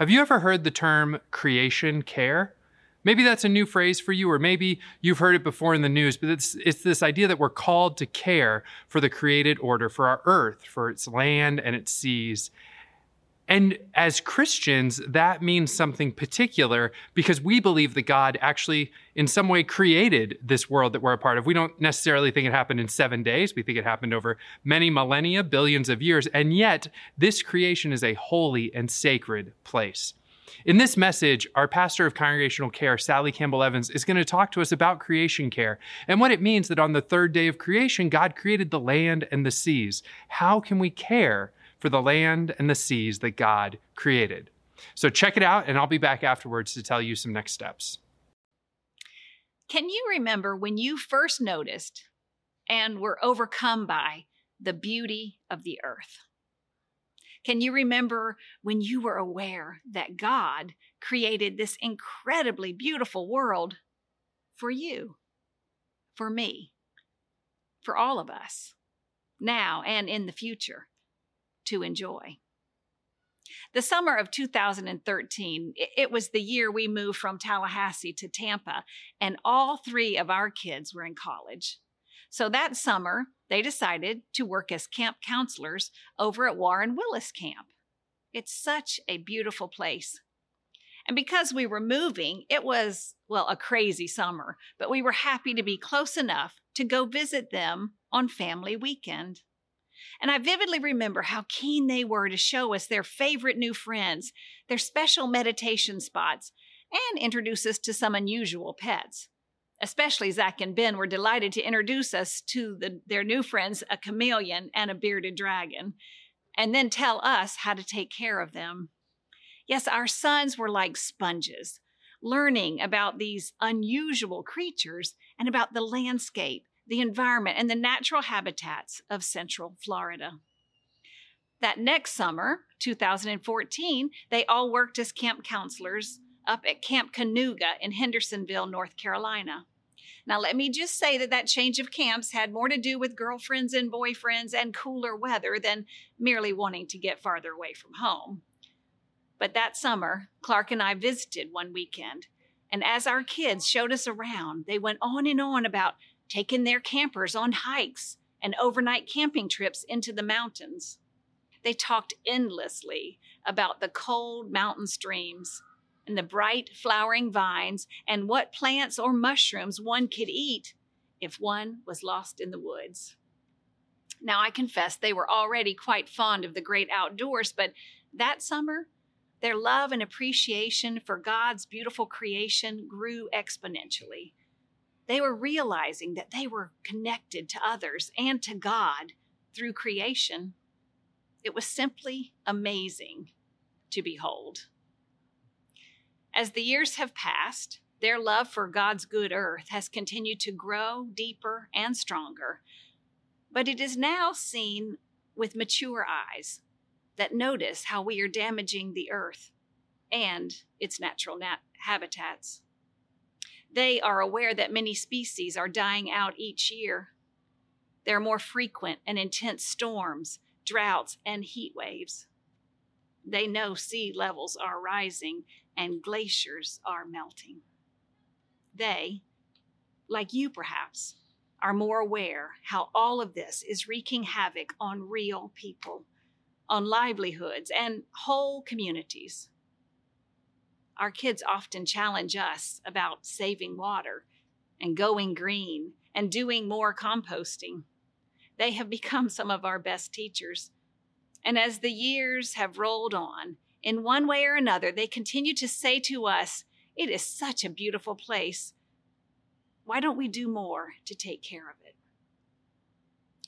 Have you ever heard the term creation care? Maybe that's a new phrase for you, or maybe you've heard it before in the news, but it's, it's this idea that we're called to care for the created order, for our earth, for its land and its seas. And as Christians, that means something particular because we believe that God actually, in some way, created this world that we're a part of. We don't necessarily think it happened in seven days. We think it happened over many millennia, billions of years. And yet, this creation is a holy and sacred place. In this message, our pastor of congregational care, Sally Campbell Evans, is going to talk to us about creation care and what it means that on the third day of creation, God created the land and the seas. How can we care for the land and the seas that God created. So check it out, and I'll be back afterwards to tell you some next steps. Can you remember when you first noticed and were overcome by the beauty of the earth? Can you remember when you were aware that God created this incredibly beautiful world for you, for me, for all of us, now and in the future? To enjoy. The summer of 2013, it was the year we moved from Tallahassee to Tampa, and all three of our kids were in college. So that summer, they decided to work as camp counselors over at Warren Willis Camp. It's such a beautiful place. And because we were moving, it was, well, a crazy summer, but we were happy to be close enough to go visit them on family weekend. And I vividly remember how keen they were to show us their favorite new friends, their special meditation spots, and introduce us to some unusual pets. Especially Zach and Ben were delighted to introduce us to the, their new friends, a chameleon and a bearded dragon, and then tell us how to take care of them. Yes, our sons were like sponges, learning about these unusual creatures and about the landscape the environment, and the natural habitats of Central Florida. That next summer, 2014, they all worked as camp counselors up at Camp Kanuga in Hendersonville, North Carolina. Now, let me just say that that change of camps had more to do with girlfriends and boyfriends and cooler weather than merely wanting to get farther away from home. But that summer, Clark and I visited one weekend, and as our kids showed us around, they went on and on about taken their campers on hikes and overnight camping trips into the mountains. They talked endlessly about the cold mountain streams and the bright flowering vines and what plants or mushrooms one could eat if one was lost in the woods. Now, I confess they were already quite fond of the great outdoors, but that summer, their love and appreciation for God's beautiful creation grew exponentially. They were realizing that they were connected to others and to God through creation. It was simply amazing to behold. As the years have passed, their love for God's good earth has continued to grow deeper and stronger. But it is now seen with mature eyes that notice how we are damaging the earth and its natural nat- habitats. They are aware that many species are dying out each year. There are more frequent and intense storms, droughts, and heat waves. They know sea levels are rising and glaciers are melting. They, like you perhaps, are more aware how all of this is wreaking havoc on real people, on livelihoods, and whole communities. Our kids often challenge us about saving water and going green and doing more composting. They have become some of our best teachers. And as the years have rolled on, in one way or another, they continue to say to us, It is such a beautiful place. Why don't we do more to take care of it?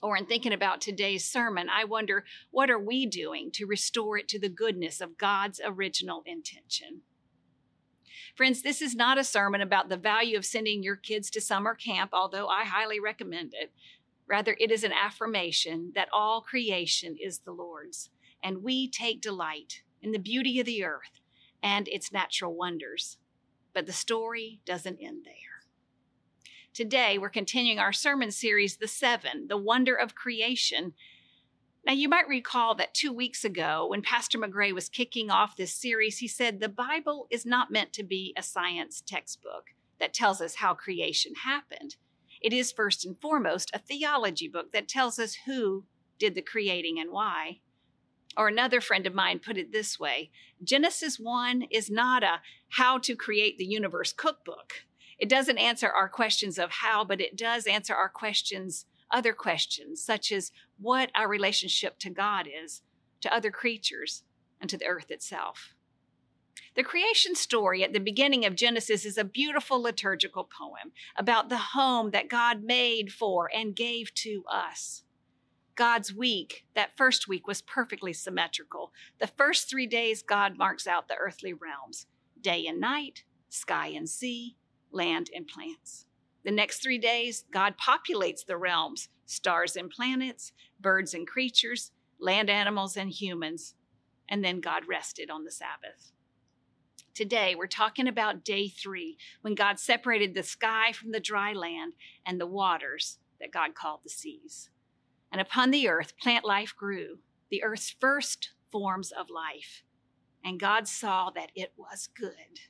Or in thinking about today's sermon, I wonder what are we doing to restore it to the goodness of God's original intention? Friends, this is not a sermon about the value of sending your kids to summer camp, although I highly recommend it. Rather, it is an affirmation that all creation is the Lord's, and we take delight in the beauty of the earth and its natural wonders. But the story doesn't end there. Today, we're continuing our sermon series, The Seven, The Wonder of Creation. Now, you might recall that two weeks ago, when Pastor Magrey was kicking off this series, he said the Bible is not meant to be a science textbook that tells us how creation happened. It is first and foremost a theology book that tells us who did the creating and why. Or another friend of mine put it this way Genesis 1 is not a how to create the universe cookbook. It doesn't answer our questions of how, but it does answer our questions, other questions, such as what our relationship to God is, to other creatures, and to the earth itself. The creation story at the beginning of Genesis is a beautiful liturgical poem about the home that God made for and gave to us. God's week, that first week, was perfectly symmetrical. The first three days, God marks out the earthly realms day and night, sky and sea, land and plants. The next three days, God populates the realms stars and planets, birds and creatures, land animals and humans. And then God rested on the Sabbath. Today, we're talking about day three, when God separated the sky from the dry land and the waters that God called the seas. And upon the earth, plant life grew, the earth's first forms of life. And God saw that it was good.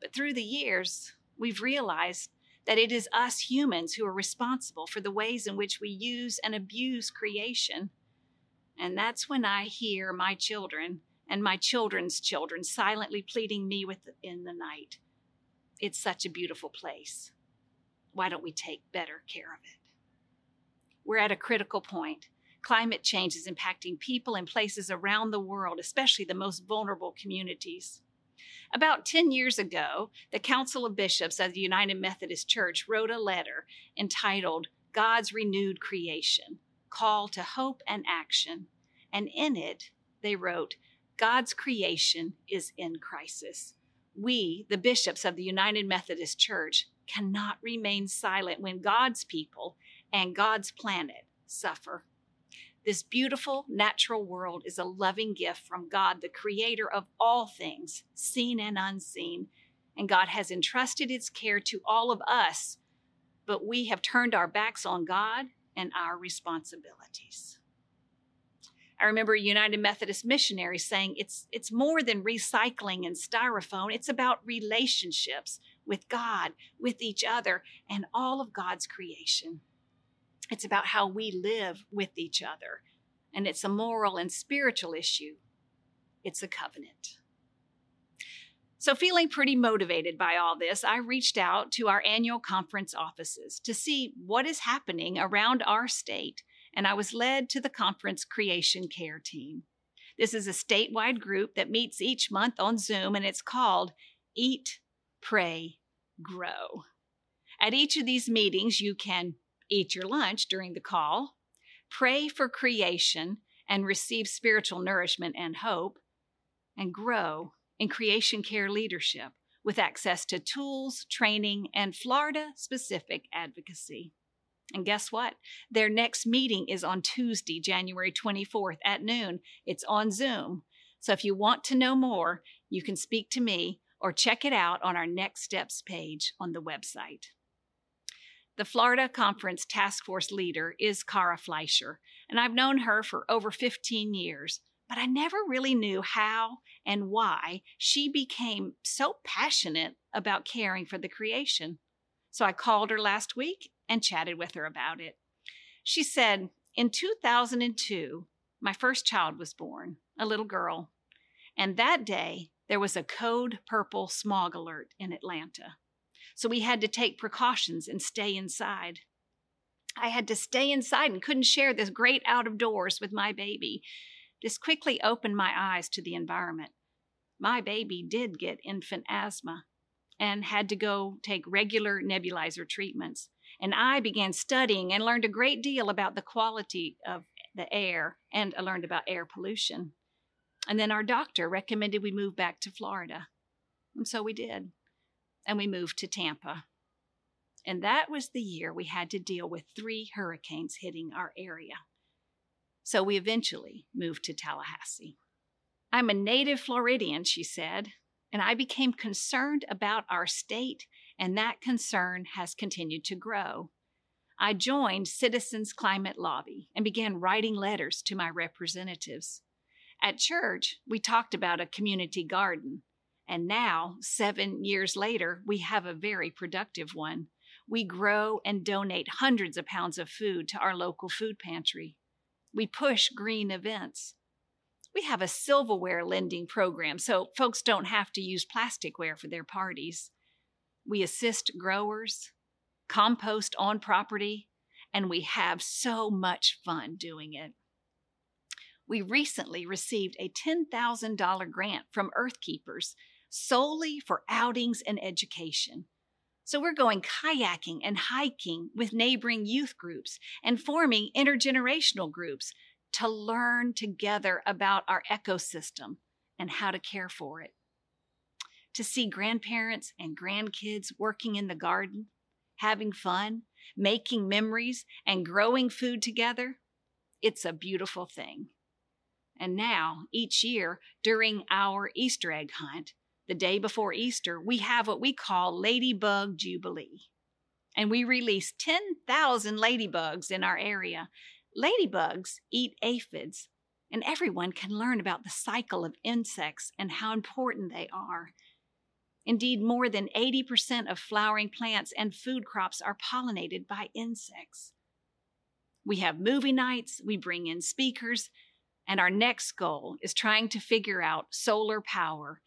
But through the years, we've realized that it is us humans who are responsible for the ways in which we use and abuse creation. And that's when I hear my children and my children's children silently pleading me within the night. It's such a beautiful place. Why don't we take better care of it? We're at a critical point. Climate change is impacting people and places around the world, especially the most vulnerable communities. About 10 years ago, the Council of Bishops of the United Methodist Church wrote a letter entitled God's Renewed Creation Call to Hope and Action. And in it, they wrote, God's creation is in crisis. We, the bishops of the United Methodist Church, cannot remain silent when God's people and God's planet suffer. This beautiful natural world is a loving gift from God, the creator of all things, seen and unseen. And God has entrusted its care to all of us, but we have turned our backs on God and our responsibilities. I remember a United Methodist missionary saying it's, it's more than recycling and styrofoam, it's about relationships with God, with each other, and all of God's creation. It's about how we live with each other. And it's a moral and spiritual issue. It's a covenant. So, feeling pretty motivated by all this, I reached out to our annual conference offices to see what is happening around our state, and I was led to the conference creation care team. This is a statewide group that meets each month on Zoom, and it's called Eat, Pray, Grow. At each of these meetings, you can eat your lunch during the call, pray for creation and receive spiritual nourishment and hope, and grow in creation care leadership with access to tools, training, and Florida specific advocacy. And guess what? Their next meeting is on Tuesday, January 24th at noon. It's on Zoom. So if you want to know more, you can speak to me or check it out on our Next Steps page on the website. The Florida Conference Task Force leader is Kara Fleischer, and I've known her for over 15 years, but I never really knew how and why she became so passionate about caring for the creation. So I called her last week and chatted with her about it. She said, In 2002, my first child was born, a little girl, and that day there was a code purple smog alert in Atlanta. So we had to take precautions and stay inside. I had to stay inside and couldn't share this great out of doors with my baby. This quickly opened my eyes to the environment. My baby did get infant asthma and had to go take regular nebulizer treatments. And I began studying and learned a great deal about the quality of the air, and I learned about air pollution. And then our doctor recommended we move back to Florida. And so we did and we moved to Tampa. And that was the year we had to deal with three hurricanes hitting our area. So we eventually moved to Tallahassee. I'm a native Floridian, she said, and I became concerned about our state, and that concern has continued to grow. I joined Citizens Climate Lobby and began writing letters to my representatives. At church, we talked about a community garden, and now, seven years later, we have a very productive one. We grow and donate hundreds of pounds of food to our local food pantry. We push green events. We have a silverware lending program so folks don't have to use plasticware for their parties. We assist growers, compost on property, and we have so much fun doing it. We recently received a $10,000 grant from Earthkeepers solely for outings and education. So we're going kayaking and hiking with neighboring youth groups and forming intergenerational groups to learn together about our ecosystem and how to care for it. To see grandparents and grandkids working in the garden, having fun, making memories, and growing food together, it's a beautiful thing. And now, each year during our Easter egg hunt, the day before Easter, we have what we call Ladybug Jubilee. And we release 10,000 ladybugs in our area. Ladybugs eat aphids, and everyone can learn about the cycle of insects and how important they are. Indeed, more than 80% of flowering plants and food crops are pollinated by insects. We have movie nights, we bring in speakers, and our next goal is trying to figure out solar power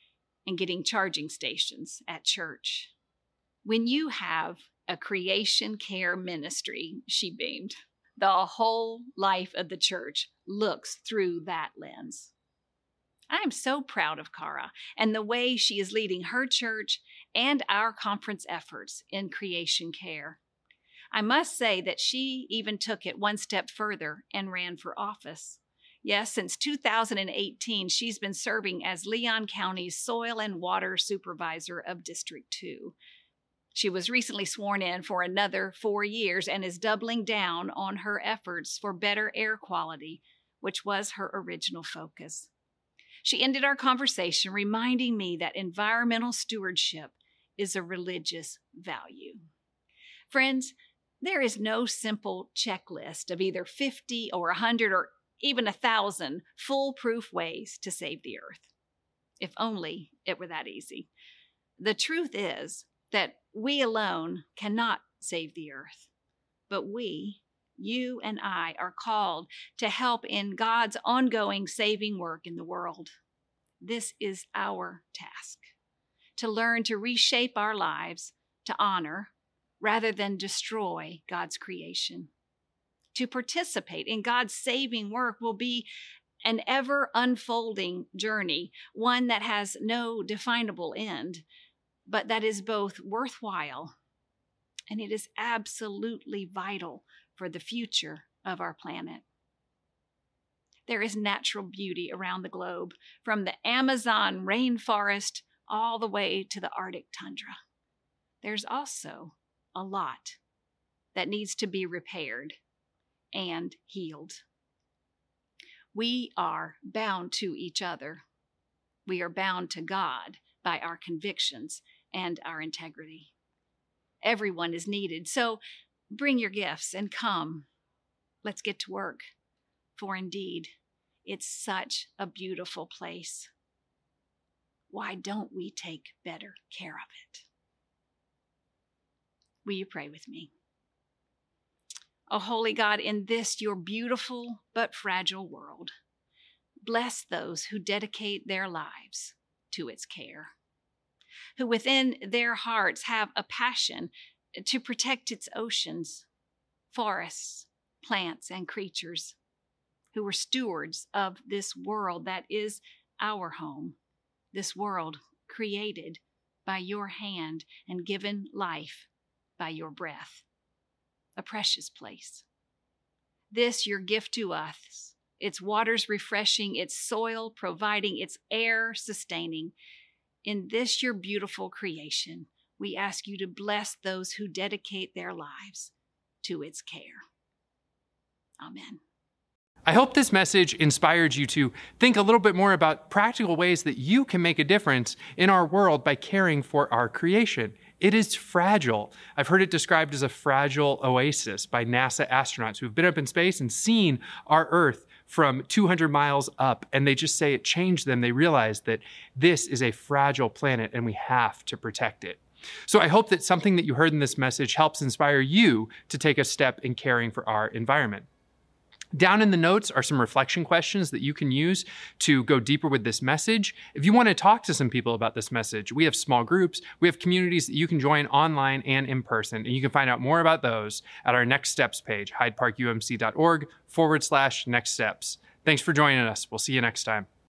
and getting charging stations at church. When you have a creation care ministry, she beamed, the whole life of the church looks through that lens. I am so proud of Cara and the way she is leading her church and our conference efforts in creation care. I must say that she even took it one step further and ran for office. Yes, since 2018, she's been serving as Leon County's Soil and Water Supervisor of District 2. She was recently sworn in for another four years and is doubling down on her efforts for better air quality, which was her original focus. She ended our conversation reminding me that environmental stewardship is a religious value. Friends, there is no simple checklist of either 50 or 100 or even a thousand foolproof ways to save the earth. If only it were that easy. The truth is that we alone cannot save the earth, but we, you and I, are called to help in God's ongoing saving work in the world. This is our task to learn to reshape our lives to honor rather than destroy God's creation to participate in God's saving work will be an ever unfolding journey, one that has no definable end, but that is both worthwhile and it is absolutely vital for the future of our planet. There is natural beauty around the globe, from the Amazon rainforest all the way to the Arctic tundra. There's also a lot that needs to be repaired and healed. We are bound to each other. We are bound to God by our convictions and our integrity. Everyone is needed. So bring your gifts and come. Let's get to work. For indeed, it's such a beautiful place. Why don't we take better care of it? Will you pray with me? O holy God, in this your beautiful but fragile world, bless those who dedicate their lives to its care, who within their hearts have a passion to protect its oceans, forests, plants, and creatures, who are stewards of this world that is our home, this world created by your hand and given life by your breath a precious place. This, your gift to us, its waters refreshing, its soil providing, its air sustaining. In this, your beautiful creation, we ask you to bless those who dedicate their lives to its care. Amen. I hope this message inspired you to think a little bit more about practical ways that you can make a difference in our world by caring for our creation. It is fragile. I've heard it described as a fragile oasis by NASA astronauts who've been up in space and seen our Earth from 200 miles up, and they just say it changed them. They realized that this is a fragile planet and we have to protect it. So I hope that something that you heard in this message helps inspire you to take a step in caring for our environment. Down in the notes are some reflection questions that you can use to go deeper with this message. If you want to talk to some people about this message, we have small groups, we have communities that you can join online and in person, and you can find out more about those at our Next Steps page, hydeparkumc.org forward slash next steps. Thanks for joining us. We'll see you next time.